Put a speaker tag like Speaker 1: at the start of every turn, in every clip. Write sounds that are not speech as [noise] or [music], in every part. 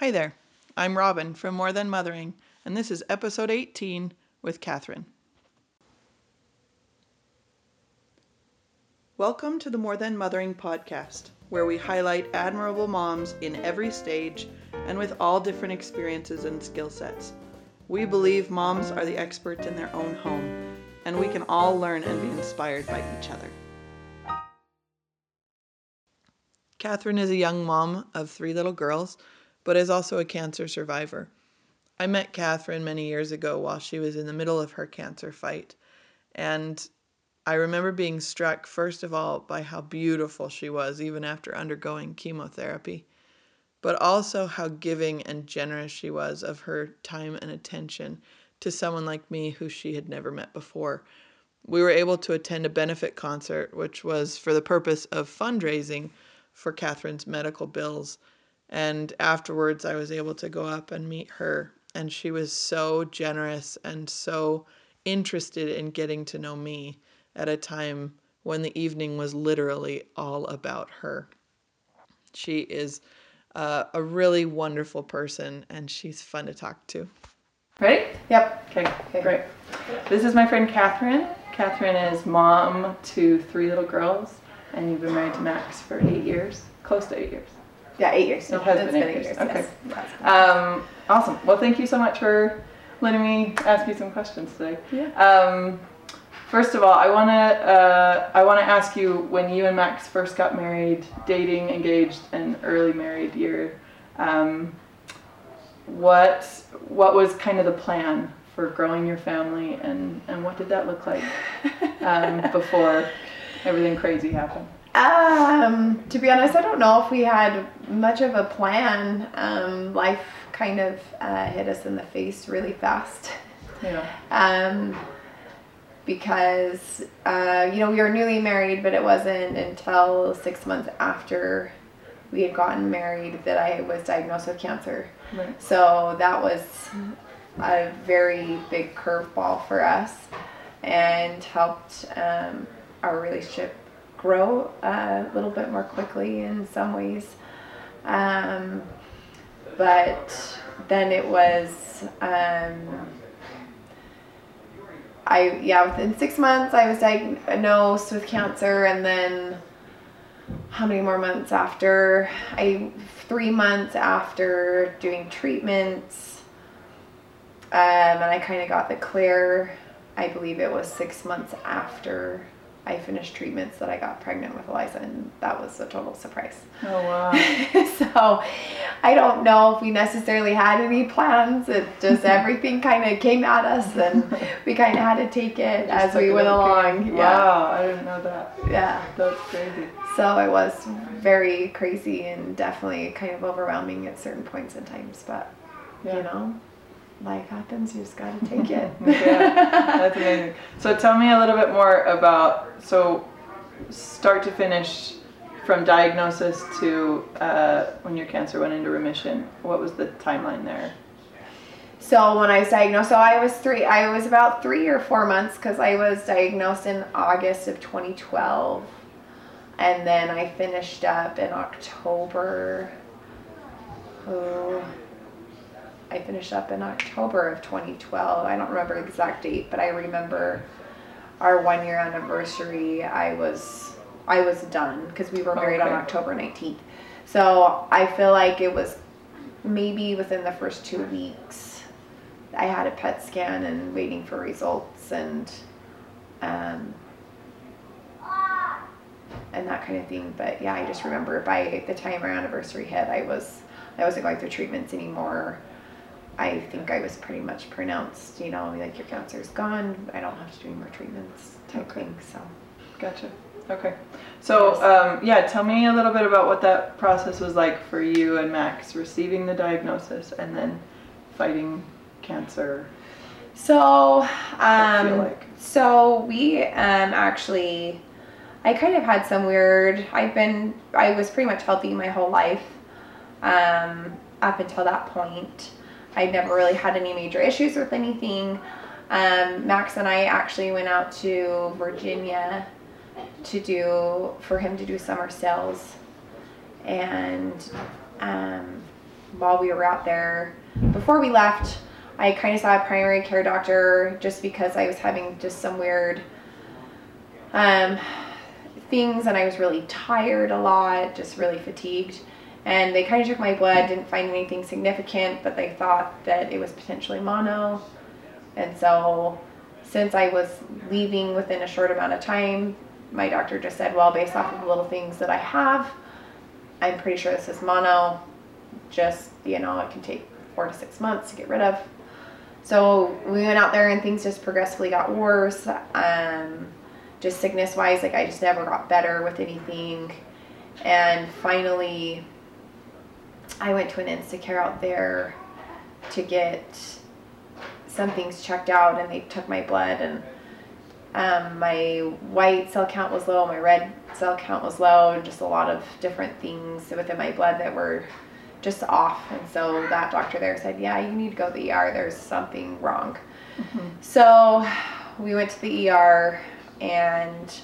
Speaker 1: Hi there. I'm Robin from More Than Mothering, and this is episode 18 with Kathryn. Welcome to the More Than Mothering podcast, where we highlight admirable moms in every stage and with all different experiences and skill sets. We believe moms are the experts in their own home, and we can all learn and be inspired by each other. Kathryn is a young mom of three little girls, but is also a cancer survivor. I met Kathryn many years ago while she was in the middle of her cancer fight, and I remember being struck, first of all, by how beautiful she was, even after undergoing chemotherapy, but also how giving and generous she was of her time and attention to someone like me who she had never met before. We were able to attend a benefit concert, which was for the purpose of fundraising for Kathryn's medical bills. And afterwards, I was able to go up and meet her. And she was so generous and so interested in getting to know me at a time when the evening was literally all about her. She is uh, a really wonderful person and she's fun to talk to.
Speaker 2: Ready?
Speaker 3: Yep.
Speaker 2: Okay, okay, great. This is my friend Kathryn. Kathryn is mom to three little girls and you've been married to Max for eight years, close to eight years.
Speaker 3: Yeah, eight years.
Speaker 2: It has
Speaker 3: It's
Speaker 2: been eight years. Okay. Um, awesome. Well, thank you so much for letting me ask you some questions today.
Speaker 3: Yeah.
Speaker 2: Um, first of all, I wanna uh, I wanna ask you when you and Max first got married, dating, engaged, and early married year. Um, what what was kind of the plan for growing your family, and and what did that look like [laughs] um, before everything crazy happened?
Speaker 3: Um, to be honest, I don't know if we had much of a plan. Um, life kind of uh, hit us in the face really fast.
Speaker 2: Yeah.
Speaker 3: Um, because uh, you know we were newly married, but it wasn't until six months after we had gotten married that I was diagnosed with cancer.
Speaker 2: Right.
Speaker 3: So that was a very big curveball for us and helped um, our relationship grow a little bit more quickly in some ways. Um, but then it was, um, I, yeah, within six months I was diagnosed with cancer and then how many more months after? I, three months after doing treatments, um, and I kind of got the clear. I believe it was six months after I finished treatments that I got pregnant with Eliza, and that was a total surprise.
Speaker 2: Oh wow. [laughs]
Speaker 3: so I don't know if we necessarily had any plans. It just [laughs] everything kind of came at us, and we kind of had to take it
Speaker 2: Just
Speaker 3: as we went along. Yeah,
Speaker 2: Wow, I didn't know that.
Speaker 3: yeah.
Speaker 2: That's crazy.
Speaker 3: So it was very crazy and definitely kind of overwhelming at certain points and times. But
Speaker 2: Yeah.
Speaker 3: you know, life happens. You just gotta [laughs] take it.
Speaker 2: yeah, that's amazing. So tell me a little bit more about so start to finish from diagnosis to uh, when your cancer went into remission. What was the timeline there?
Speaker 3: So when I was diagnosed, so I was three. I was about three or four months because I was diagnosed in August of 2012, and then I finished up in October. Oh, I finished up in October of 2012. I don't remember the exact date, but I remember our one year anniversary. I was I was done because we were married on October 19th. So I feel like it was maybe within the first two weeks I had a PET scan and waiting for results and um, and that kind of thing. But yeah, I just remember by the time our anniversary hit, I was I wasn't going through treatments anymore. I think I was pretty much pronounced, you know, like your cancer's gone. I don't have to do any more treatments type
Speaker 2: Okay.
Speaker 3: thing. So
Speaker 2: Gotcha. Okay. So um, yeah, tell me a little bit about what that process was like for you and Max receiving the diagnosis and then fighting cancer.
Speaker 3: So, um,
Speaker 2: like?
Speaker 3: so we um, actually, I kind of had some weird. I've been, I was pretty much healthy my whole life, um, up until that point. I never really had any major issues with anything. Um, Max and I actually went out to Virginia to do for him to do summer sales, and um, while we were out there, before we left, I kind of saw a primary care doctor just because I was having just some weird um, things and I was really tired a lot, just really fatigued. And they kind of took my blood, didn't find anything significant, but they thought that it was potentially mono. And so, since I was leaving within a short amount of time, my doctor just said, well, based off of the little things that I have, I'm pretty sure this is mono. Just, you know, it can take four to six months to get rid of. So we went out there and things just progressively got worse. Um, just sickness wise, like I just never got better with anything. And finally, I went to an Instacare out there to get some things checked out, and they took my blood, and um, my white cell count was low, my red cell count was low, and just a lot of different things within my blood that were just off. And so that doctor there said, Yeah, you need to go to the ER, there's something wrong. Mm-hmm. So we went to the ER, and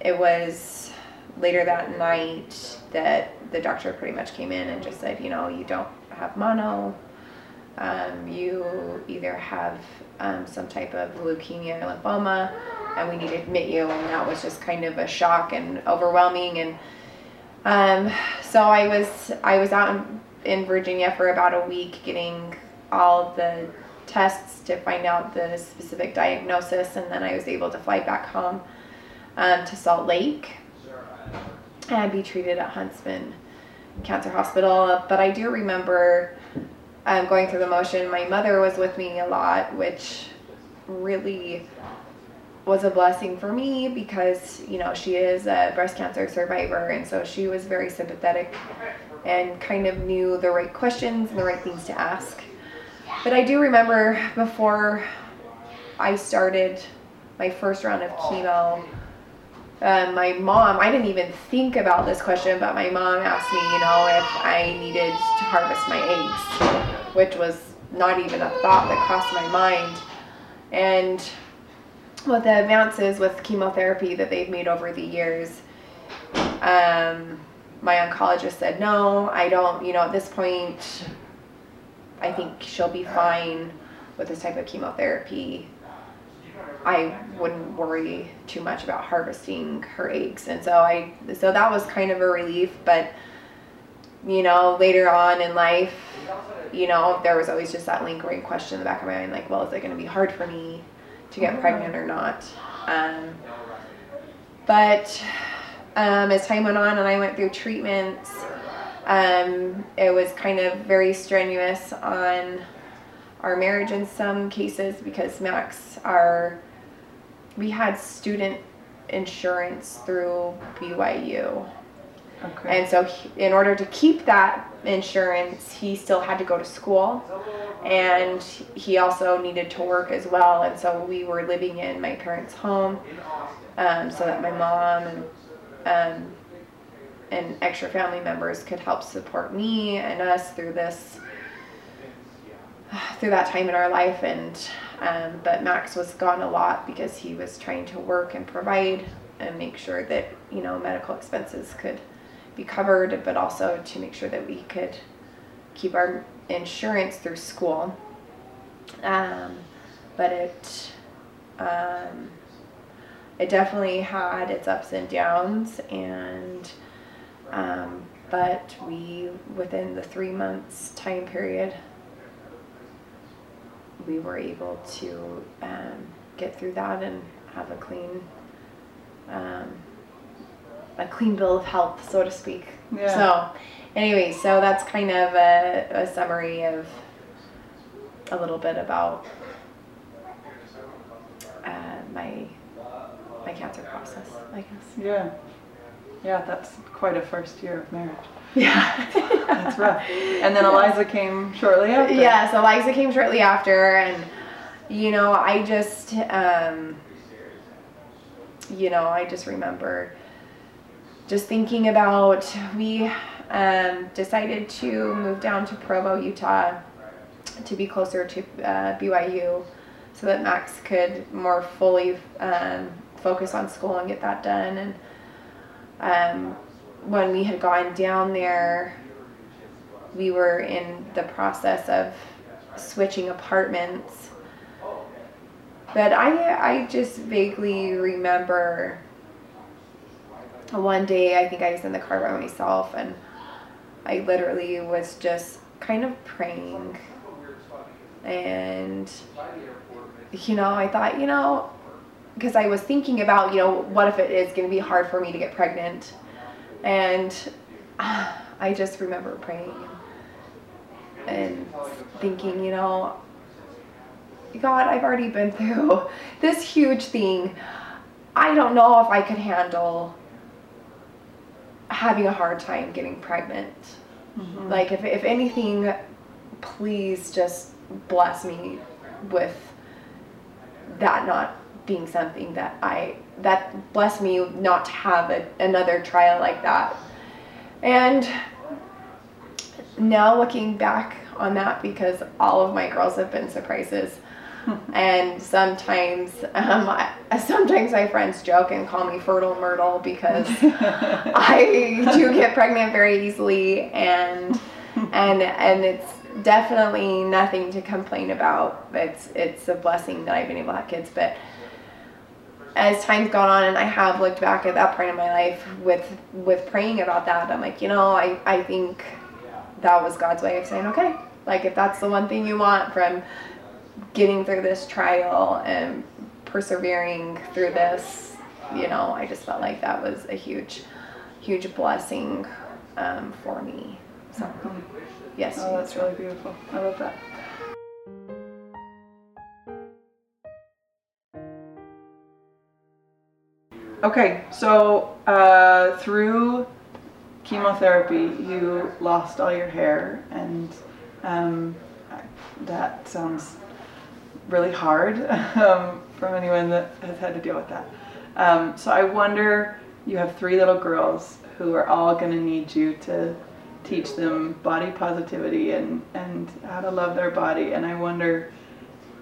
Speaker 3: it was later that night that the doctor pretty much came in and just said, you know, you don't have mono. Um, you either have um, some type of leukemia or lymphoma, and we need to admit you. And that was just kind of a shock and overwhelming. And um, so I was I was out in, in Virginia for about a week getting all the tests to find out the specific diagnosis, and then I was able to fly back home um, to Salt Lake and be treated at Huntsman Cancer Hospital. But I do remember um, going through the motion. My mother was with me a lot, which really was a blessing for me because you know she is a breast cancer survivor and so she was very sympathetic and kind of knew the right questions and the right things to ask but i do remember before i started my first round of chemo uh, my mom, I didn't even think about this question, but my mom asked me, you know, if I needed to harvest my eggs, which was not even a thought that crossed my mind. And with the advances with chemotherapy that they've made over the years, um, my oncologist said, no, I don't, you know, at this point, I think she'll be fine with this type of chemotherapy. I wouldn't worry too much about harvesting her eggs. And so I so that was kind of a relief, but you know, later on in life, you know, there was always just that lingering question in the back of my mind like, well, is it going to be hard for me to get pregnant or not? Um, but um, as time went on and I went through treatments, um, it was kind of very strenuous on our marriage in some cases because Max, our we had student insurance through BYU. Okay. And so, he, in order to keep that insurance, he still had to go to school, and he also needed to work as well. And so, we were living in my parents' home, um, so that my mom and um, and extra family members could help support me and us through this [sighs] through that time in our life and um, but Max was gone a lot because he was trying to work and provide and make sure that you know medical expenses could be covered, but also to make sure that we could keep our insurance through school. Um, but it um, it definitely had its ups and downs, and um, but we within the three months time period we were able to um, get through that and have a clean um, a clean bill of health, so to speak. Yeah. So, anyway, so that's kind of a, a summary of a little bit about uh, my my cancer process, I guess.
Speaker 2: Yeah, yeah, that's quite a first year of marriage.
Speaker 3: Yeah. [laughs]
Speaker 2: That's rough. And then Eliza came shortly after.
Speaker 3: Yeah, so Eliza came shortly after, and you know, I just, um, you know, I just remember just thinking about we um, decided to move down to Provo, Utah, to be closer to uh, BYU, so that Max could more fully um, focus on school and get that done, and um, when we had gone down there, we were in the process of switching apartments. But I, I just vaguely remember one day, I think I was in the car by myself, and I literally was just kind of praying. And, you know, I thought, you know, because I was thinking about, you know, what if it is going to be hard for me to get pregnant? And [sighs] I just remember praying and thinking, you know, God, I've already been through [laughs] this huge thing. I don't know if I could handle having a hard time getting pregnant. Mm-hmm. Like, if, if anything, please just bless me with that not being something that I, that bless me not to have a, another trial like that. And now looking back on that, because all of my girls have been surprises, [laughs] and sometimes um, I, sometimes my friends joke and call me fertile myrtle because [laughs] I do get pregnant very easily and and and it's definitely nothing to complain about. It's it's a blessing that I've been able to have kids, but as time's gone on and I have looked back at that point in my life with with praying about that, I'm like, you know, I, I think that was God's way of saying, okay, like if that's the one thing you want from getting through this trial and persevering through this, you know, I just felt like that was a huge, huge blessing um, for me. So, yes.
Speaker 2: Oh, that's really beautiful. I love that. Okay, so uh, through chemotherapy, you lost all your hair, and um, that sounds really hard [laughs] um, from anyone that has had to deal with that. Um, so I wonder, you have three little girls who are all going to need you to teach them body positivity and, and how to love their body. And I wonder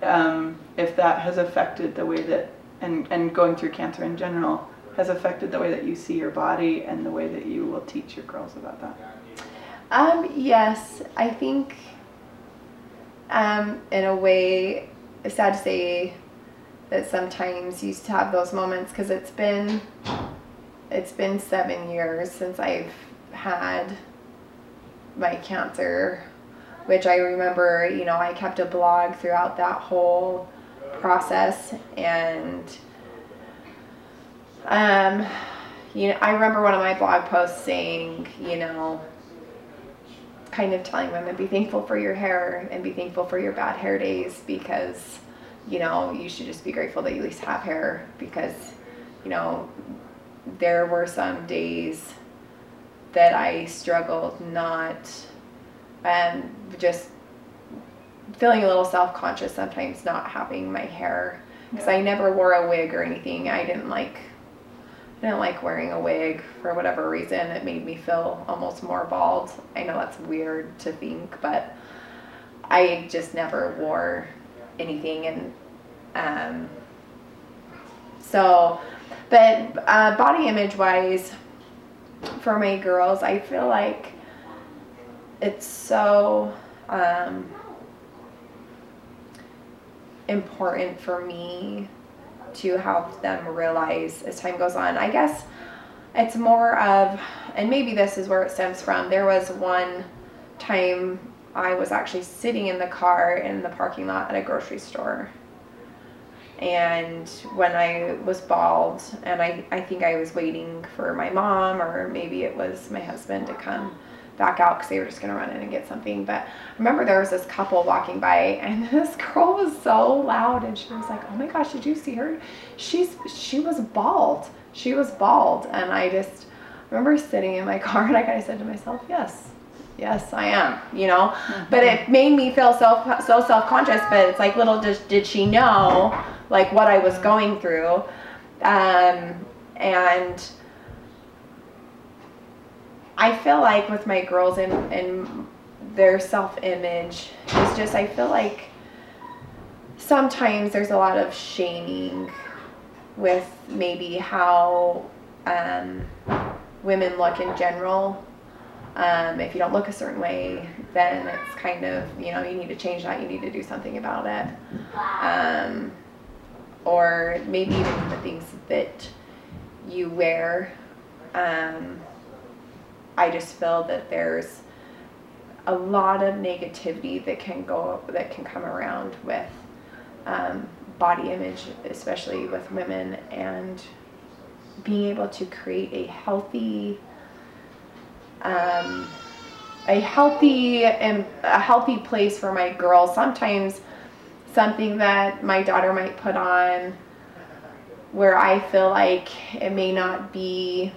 Speaker 2: um, if that has affected the way that, and, and going through cancer in general, has affected the way that you see your body and the way that you will teach your girls about that.
Speaker 3: Um, yes, I think um, in a way it's sad to say that sometimes you used to have those moments because it's been it's been seven years since I've had my cancer, which I remember, you know, I kept a blog throughout that whole process and um you know, I remember one of my blog posts saying, you know, kind of telling women be thankful for your hair and be thankful for your bad hair days because you know you should just be grateful that you at least have hair because you know there were some days that I struggled not and um, just feeling a little self-conscious sometimes not having my hair because I never wore a wig or anything. I didn't like I didn't like wearing a wig for whatever reason. It made me feel almost more bald. I know that's weird to think, but I just never wore anything. And um, so, but uh, body image wise, for my girls, I feel like it's so um, important for me to help them realize as time goes on. I guess it's more of, and maybe this is where it stems from. There was one time I was actually sitting in the car in the parking lot at a grocery store. And when I was bald, and I, I think I was waiting for my mom, or maybe it was my husband to come back out because they were just going to run in and get something. But I remember there was this couple walking by, [laughs] and this girl was so loud, and she was like, "Oh my gosh, did you see her? She's she was bald. She was bald." And I just remember sitting in my [laughs] car, and I kind of said to myself, "Yes." Yes, I am. You know, mm-hmm. but it made me feel so so self conscious. But it's like little did, did she know like what I was going through, um, and I feel like with my girls and and their self image is just I feel like sometimes there's a lot of shaming with maybe how um, women look in general. Um, if you don't look a certain way, then it's kind of, you know, you need to change that, you need to do something about it. Um, or maybe even the things that you wear. Um, I just feel that there's a lot of negativity that can go that can come around with um, body image, especially with women, and being able to create a healthy, um, a healthy and a healthy place for my girls. Sometimes something that my daughter might put on where I feel like it may not be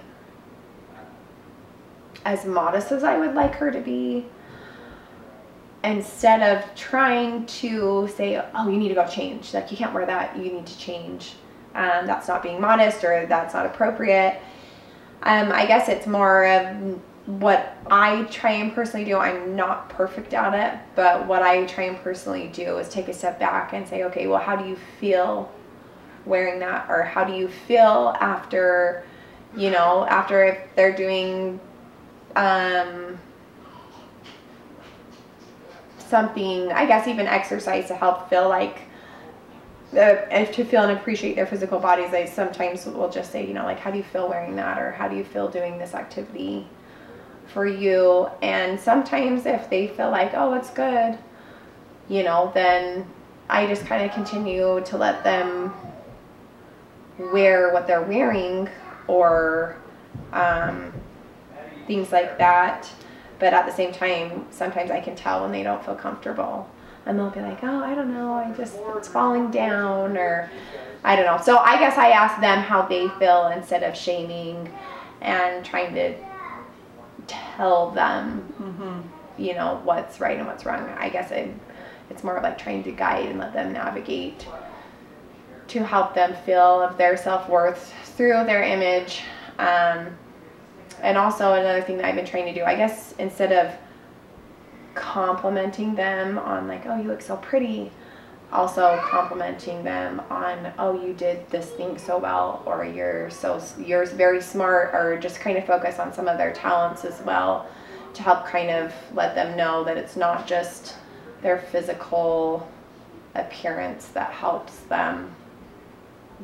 Speaker 3: as modest as I would like her to be. Instead of trying to say, oh, you need to go change, like you can't wear that, you need to change. Um, that's not being modest or that's not appropriate. Um, I guess it's more of what I try and personally do. I'm not perfect at it, but what I try and personally do is take a step back and say, okay, well, how do you feel wearing that? Or how do you feel after, you know, after if they're doing um, something, I guess even exercise to help feel like, uh, to feel and appreciate their physical bodies, I sometimes will just say, you know, like, how do you feel wearing that? Or how do you feel doing this activity for you? And sometimes if they feel like, oh, it's good, you know, then I just kind of continue to let them wear what they're wearing or um, things like that. But at the same time, sometimes I can tell when they don't feel comfortable. And they'll be like, oh, I don't know, I just, it's falling down, or I don't know. So I guess I ask them how they feel instead of shaming and trying to tell them, mm-hmm. you know, what's right and what's wrong. I guess it, it's more like trying to guide and let them navigate to help them feel of their self worth through their image. Um, and also another thing that I've been trying to do, I guess instead of complimenting them on like, oh, you look so pretty, also complimenting them on, oh, you did this thing so well, or you're so you're very smart, or just kind of focus on some of their talents as well, to help kind of let them know that it's not just their physical appearance that helps them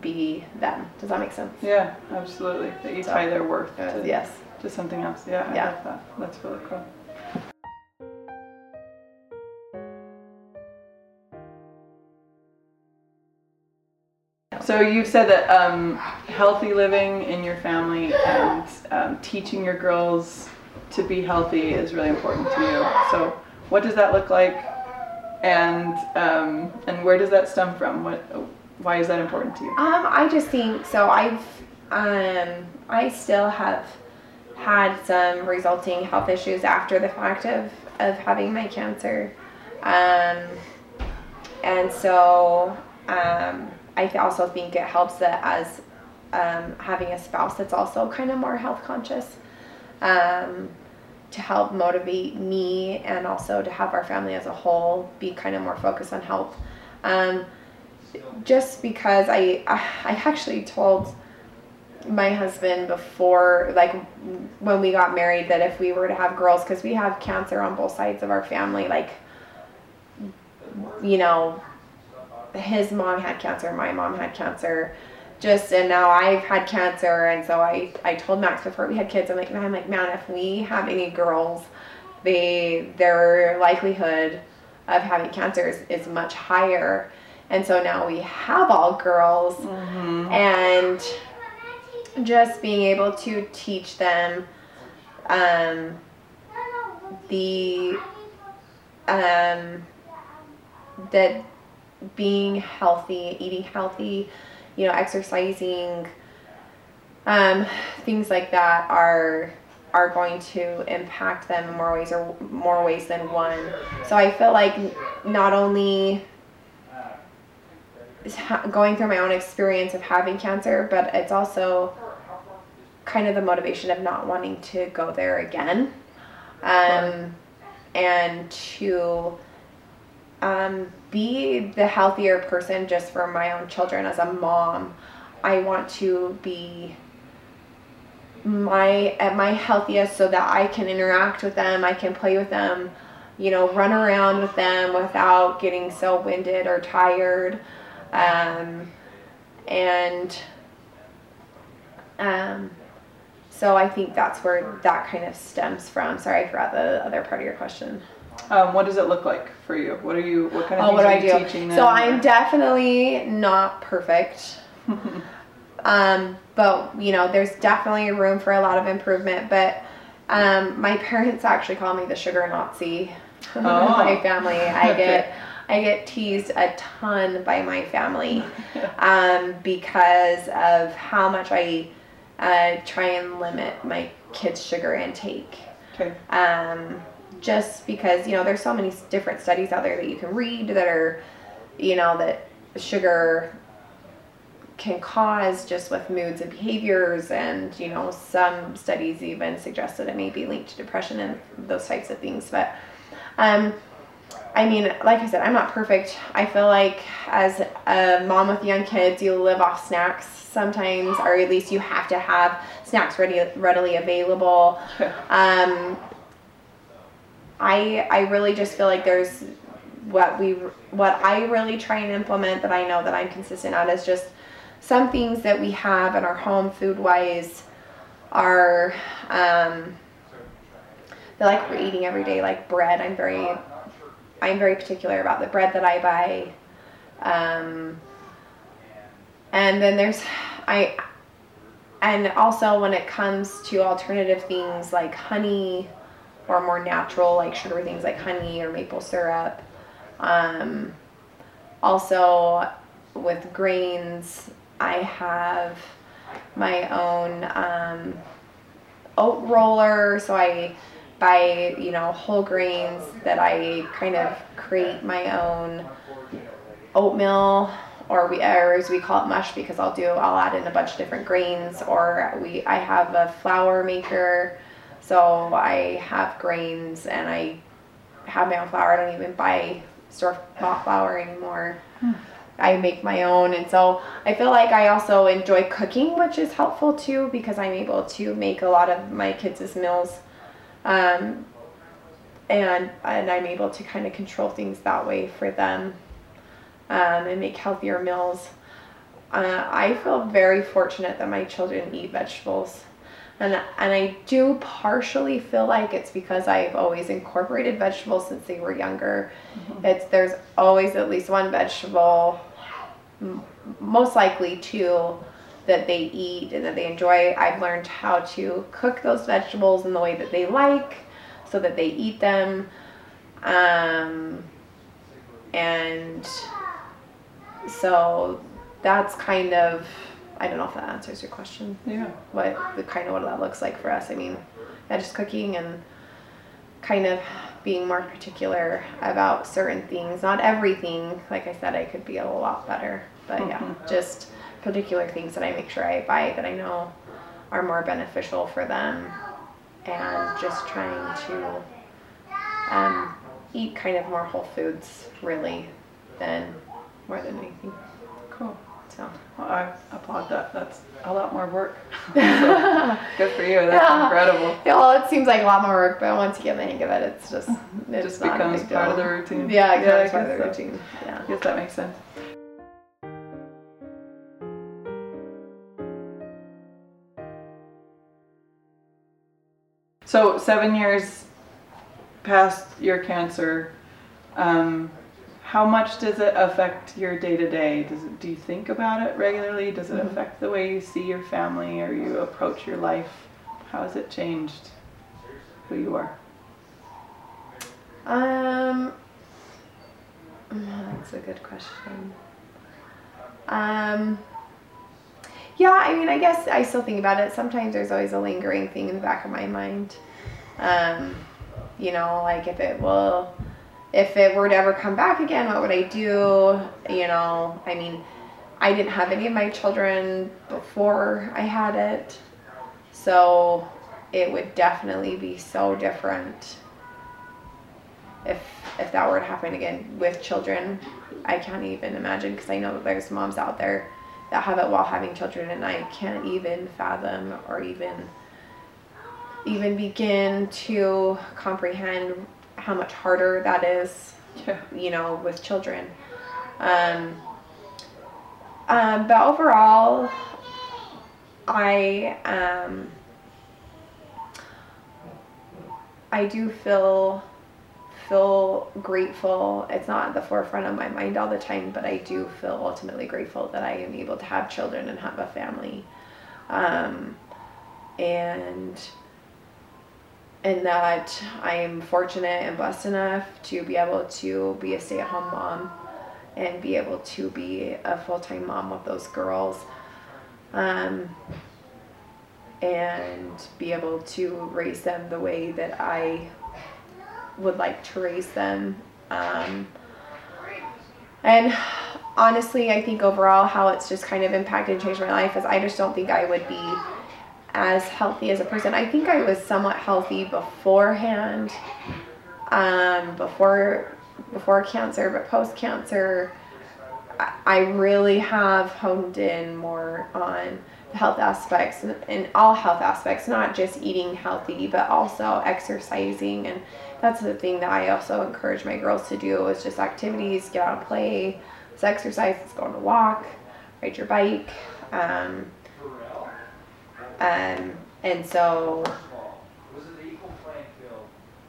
Speaker 3: be them. Does that make sense?
Speaker 2: Yeah, absolutely. That you
Speaker 3: So,
Speaker 2: tie their worth
Speaker 3: Uh,
Speaker 2: to,
Speaker 3: yes.
Speaker 2: to something else. Yeah, I
Speaker 3: Yeah.
Speaker 2: love that. That's really cool. So you've said that um, healthy living in your family and um, teaching your girls to be healthy is really important to you. So what does that look like, and um, and where does that stem from? What why is that important to you?
Speaker 3: Um, I just think so. I've um, I still have had some resulting health issues after the fact of of having my cancer, um, and so um, I also think it helps that as um, having a spouse that's also kind of more health conscious. Um, to help motivate me and also to have our family as a whole be kind of more focused on health. Um, just because I I actually told my husband before like when we got married that if we were to have girls because we have cancer on both sides of our family like you know his mom had cancer my mom had cancer just and now I've had cancer and so I I told Max before we had kids I'm like I'm like man if we have any girls they their likelihood of having cancer is, is much higher and so now we have all girls. And just being able to teach them um, the um, that being healthy eating healthy you know exercising um, things like that are are going to impact them in more ways or more ways than one. So i feel like not only going through my own experience of having cancer, but it's also kind of the motivation of not wanting to go there again. Um, and to um, be the healthier person just for my own children as a mom. I want to be my at my healthiest so that I can interact with them, I can play with them, you know, run around with them without getting so winded or tired. Um, and um, so I think that's where that kind of stems from. Sorry, I forgot the other part of your question.
Speaker 2: Um, what does it look like for you? What are you? What kind of
Speaker 3: Oh,
Speaker 2: things
Speaker 3: what do
Speaker 2: are
Speaker 3: I
Speaker 2: you
Speaker 3: do?
Speaker 2: teaching them?
Speaker 3: So I'm definitely not perfect. [laughs] um, but you know, there's definitely room for a lot of improvement. But um, my [laughs] parents actually call me the sugar Nazi.
Speaker 2: Oh. [laughs]
Speaker 3: my family, I get I get teased a ton by my family um, because of how much I uh, try and limit my kids' sugar intake
Speaker 2: okay.
Speaker 3: um, just because you know there's so many different studies out there that you can read that are you know that sugar can cause just with moods and behaviors and you know some studies even suggest that it may be linked to depression and those types of things but um I mean, like I said, I'm not perfect. I feel like as a mom with young kids, you live off snacks sometimes, or at least you have to have snacks ready, readily available. [laughs] Um, I I really just feel like there's what we what I really try and implement that I know that I'm consistent at is just some things that we have in our home food wise are um, that like we're eating every day like bread. I'm very I'm very particular about the bread that I buy. Um, and then there's I and also when it comes to alternative things like honey or more natural like sugar things like honey or maple syrup um, also with grains i have my own um, oat roller so i buy you know whole grains that i kind of create my own oatmeal or we or as we call it mush because I'll do I'll add in a bunch of different grains or we I have a flour maker. So I have grains and I have my own flour. I don't even buy store bought flour anymore. Hmm. I make my own and so I feel like I also enjoy cooking which is helpful too because I'm able to make a lot of my kids' meals um, and and I'm able to kind of control things that way for them um, and make healthier meals. Uh, I feel very fortunate that my children eat vegetables. And, and I do partially feel like it's because I've always incorporated vegetables since they were younger. It's there's always at least one vegetable, m- most likely two, that they eat and that they enjoy. I've learned how to cook those vegetables in the way that they like, so that they eat them. Um, and so that's kind of I don't know if that answers your question.
Speaker 2: Yeah.
Speaker 3: What the kind of what that looks like for us. I mean, yeah, just cooking and kind of being more particular about certain things. Not everything. Like I said, I could be a lot better. But yeah,
Speaker 2: Mhm.
Speaker 3: just particular things that I make sure I buy that I know are more beneficial for them, and just trying to um, eat kind of more whole foods, really, than more than anything.
Speaker 2: Cool.
Speaker 3: So.
Speaker 2: Well, I applaud that. That's a lot more work.
Speaker 3: yeah, [laughs] [laughs]
Speaker 2: Good for you. That's
Speaker 3: Yeah.
Speaker 2: incredible.
Speaker 3: well, it seems like a lot more work, but once you get the hang of it, it's just
Speaker 2: It
Speaker 3: it's
Speaker 2: just becomes part of the routine.
Speaker 3: Yeah, it
Speaker 2: Yeah,
Speaker 3: becomes part of the
Speaker 2: guess so.
Speaker 3: routine. Yeah.
Speaker 2: I guess that makes sense. So seven years past your cancer, um, how much does it affect your day to day? Does it? Do you think about it regularly? Does it
Speaker 3: Mhm.
Speaker 2: affect the way you see your family or you approach your life? How has it changed who you are?
Speaker 3: Um, [sighs] that's a good question. Um, yeah, I mean, I guess I still think about it. Sometimes there's always a lingering thing in the back of my mind. Um, you know, like if it will, if it were to ever come back again, what would I do? You know, I mean, I didn't have any of my children before I had it, so it would definitely be so different if if that were to happen again with children i can't even imagine because i know that there's moms out there that have it while having children and i can't even fathom or even even begin to comprehend how much harder that is,
Speaker 2: Yeah.
Speaker 3: you know, with children. Um, um, but overall, I um, I do feel feel grateful. It's not at the forefront of my mind all the time, but I do feel ultimately grateful that I am able to have children and have a family. Um, and and that I am fortunate and blessed enough to be able to be a stay-at-home mom and be able to be a full-time mom with those girls um, and be able to raise them the way that I would like to raise them. Um, and honestly, I think overall how it's just kind of impacted and changed my life is I just don't think I would be as healthy as a person. I think I was somewhat healthy beforehand, um, before before cancer, but post cancer, I, really have honed in more on the health aspects and all health aspects, not just eating healthy, but also exercising. And that's the thing that I also encourage my girls to do is just activities, get out and play, it's exercise, it's going to walk, ride your bike. Um, um, and so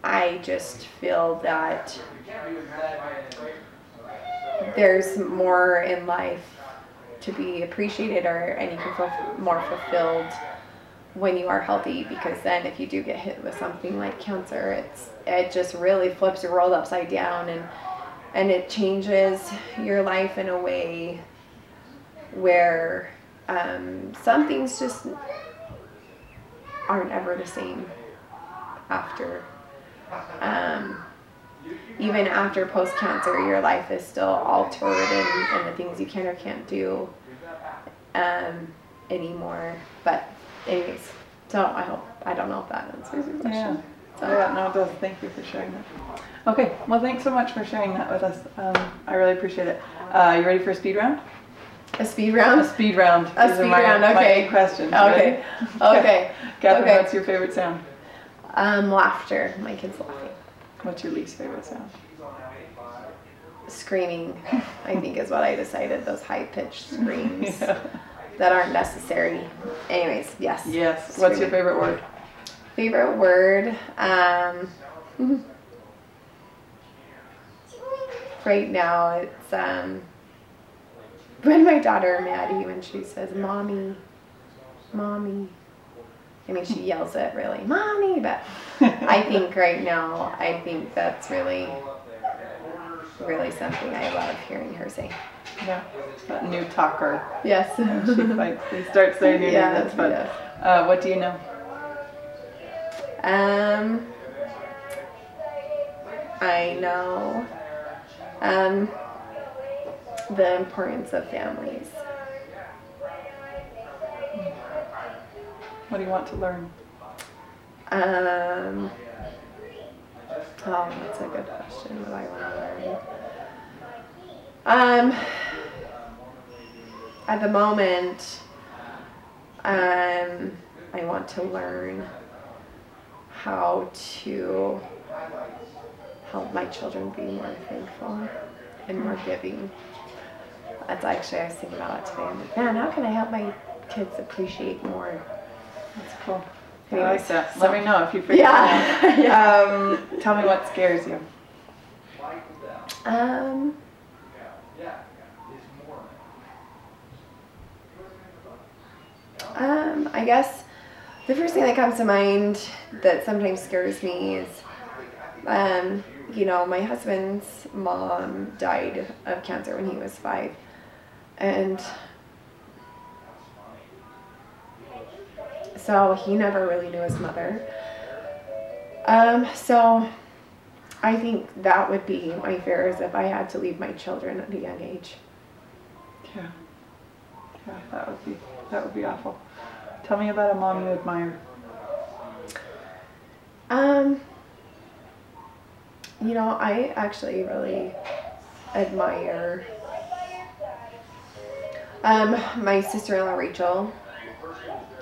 Speaker 3: I just feel that there's more in life to be appreciated or and you can feel more fulfilled when you are healthy because then if you do get hit with something like cancer it's it just really flips your world upside down and and it changes your life in a way where um, some things just aren't ever the same after um, even after post cancer, your life is still altered and, and the things you can or can't do um, anymore. But, anyways, so I hope, I don't know if that answers your question.
Speaker 2: Yeah.
Speaker 3: So,
Speaker 2: Yeah, no, it does. Thank you for sharing that. Okay, well, thanks so much for sharing that with us. Um, I really appreciate it. Uh, you ready for a speed round?
Speaker 3: A speed round?
Speaker 2: A speed round.
Speaker 3: A
Speaker 2: These
Speaker 3: speed
Speaker 2: my-
Speaker 3: round, okay.
Speaker 2: eight questions.
Speaker 3: Okay.
Speaker 2: Ready? [laughs]
Speaker 3: Okay. [laughs]
Speaker 2: Kathryn,
Speaker 3: Okay.
Speaker 2: what's your favorite sound?
Speaker 3: Um, laughter. My kids laughing.
Speaker 2: What's your least favorite sound?
Speaker 3: Screaming, I think, is what I decided. Those high pitched screams [laughs]
Speaker 2: Yeah.
Speaker 3: That aren't necessary. Anyways, yes.
Speaker 2: Yes. What's your favorite word?
Speaker 3: Favorite word? Um, [laughs] right now, it's um, when my daughter Maddie, when she says "mommy," "mommy." I mean, she yells it really, "mommy," but I think right now, I think that's really, really something I love hearing her say.
Speaker 2: Yeah. That new talker.
Speaker 3: Yes. [laughs]
Speaker 2: She fights. He starts [laughs] saying name.
Speaker 3: Yeah,
Speaker 2: That's fun.
Speaker 3: yes.
Speaker 2: Uh, what do you know?
Speaker 3: Um, I know um, the importance of families.
Speaker 2: What do you want to learn?
Speaker 3: Um, oh, that's a good question. What do I want to learn? Um, at the moment, um, I want to learn how to help my children be more thankful and more giving. That's actually, I was thinking about it today. I'm like, man, how can I help my kids appreciate more?
Speaker 2: That's cool. I like that.
Speaker 3: so-
Speaker 2: Let me know if you figure
Speaker 3: Yeah.
Speaker 2: it [laughs]
Speaker 3: yeah.
Speaker 2: Um, tell me what scares you.
Speaker 3: Um, um, I guess the first thing that comes to mind that sometimes scares me is, um, you know, my husband's mom died of cancer when he was five, and so he never really knew his mother. Um, so I think that would be my fear is if I had to leave my children at a young age.
Speaker 2: Yeah. Yeah, that would be that would be awful. Tell me about a mom you admire.
Speaker 3: Um, you know, I actually really admire um, my sister-in-law Rachel.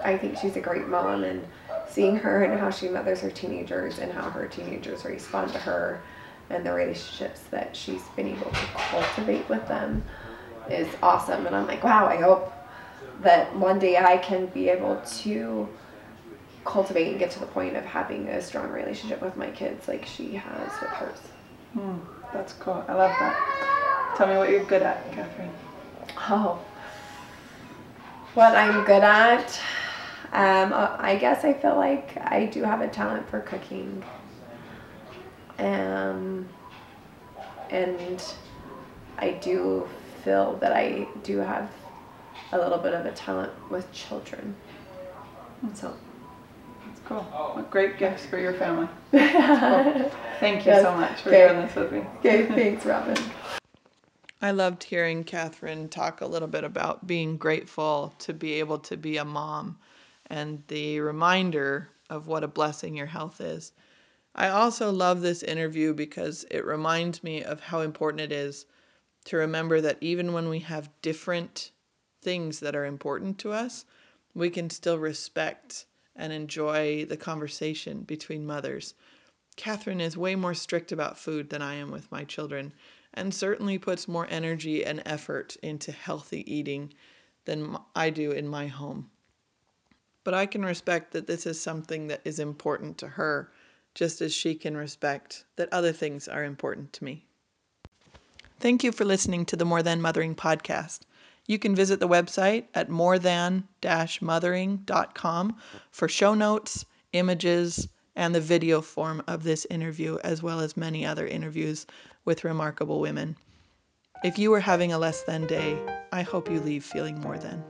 Speaker 3: I think she's a great mom and seeing her and how she mothers her teenagers and how her teenagers respond to her and the relationships that she's been able to cultivate with them is awesome. And I'm like, wow, I hope that one day I can be able to cultivate and get to the point of having a strong relationship with my kids like she has with hers.
Speaker 4: Hmm, that's cool. I love that. Tell me what you're good at, Kathryn.
Speaker 3: Oh, what I'm good at. Um, uh, I guess I feel like I do have a talent for cooking. Um, and I do feel that I do have a little bit of a talent with children. So,
Speaker 4: That's cool. What great gifts for your family. [laughs] Thank you
Speaker 3: Yes.
Speaker 4: so much for
Speaker 3: Okay.
Speaker 4: doing this with me.
Speaker 3: okay, [laughs] thanks, Robin.
Speaker 2: I loved hearing Kathryn talk a little bit about being grateful to be able to be a mom and the reminder of what a blessing your health is. I also love this interview because it reminds me of how important it is to remember that even when we have different things that are important to us, we can still respect and enjoy the conversation between mothers. Kathryn is way more strict about food than I am with my children, and certainly puts more energy and effort into healthy eating than I do in my home. But I can respect that this is something that is important to her, just as she can respect that other things are important to me. Thank you for listening to the More Than Mothering podcast. You can visit the website at morethan-mothering.com for show notes, images, and the video form of this interview, as well as many other interviews with remarkable women. If you are having a less than day, I hope you leave feeling more than.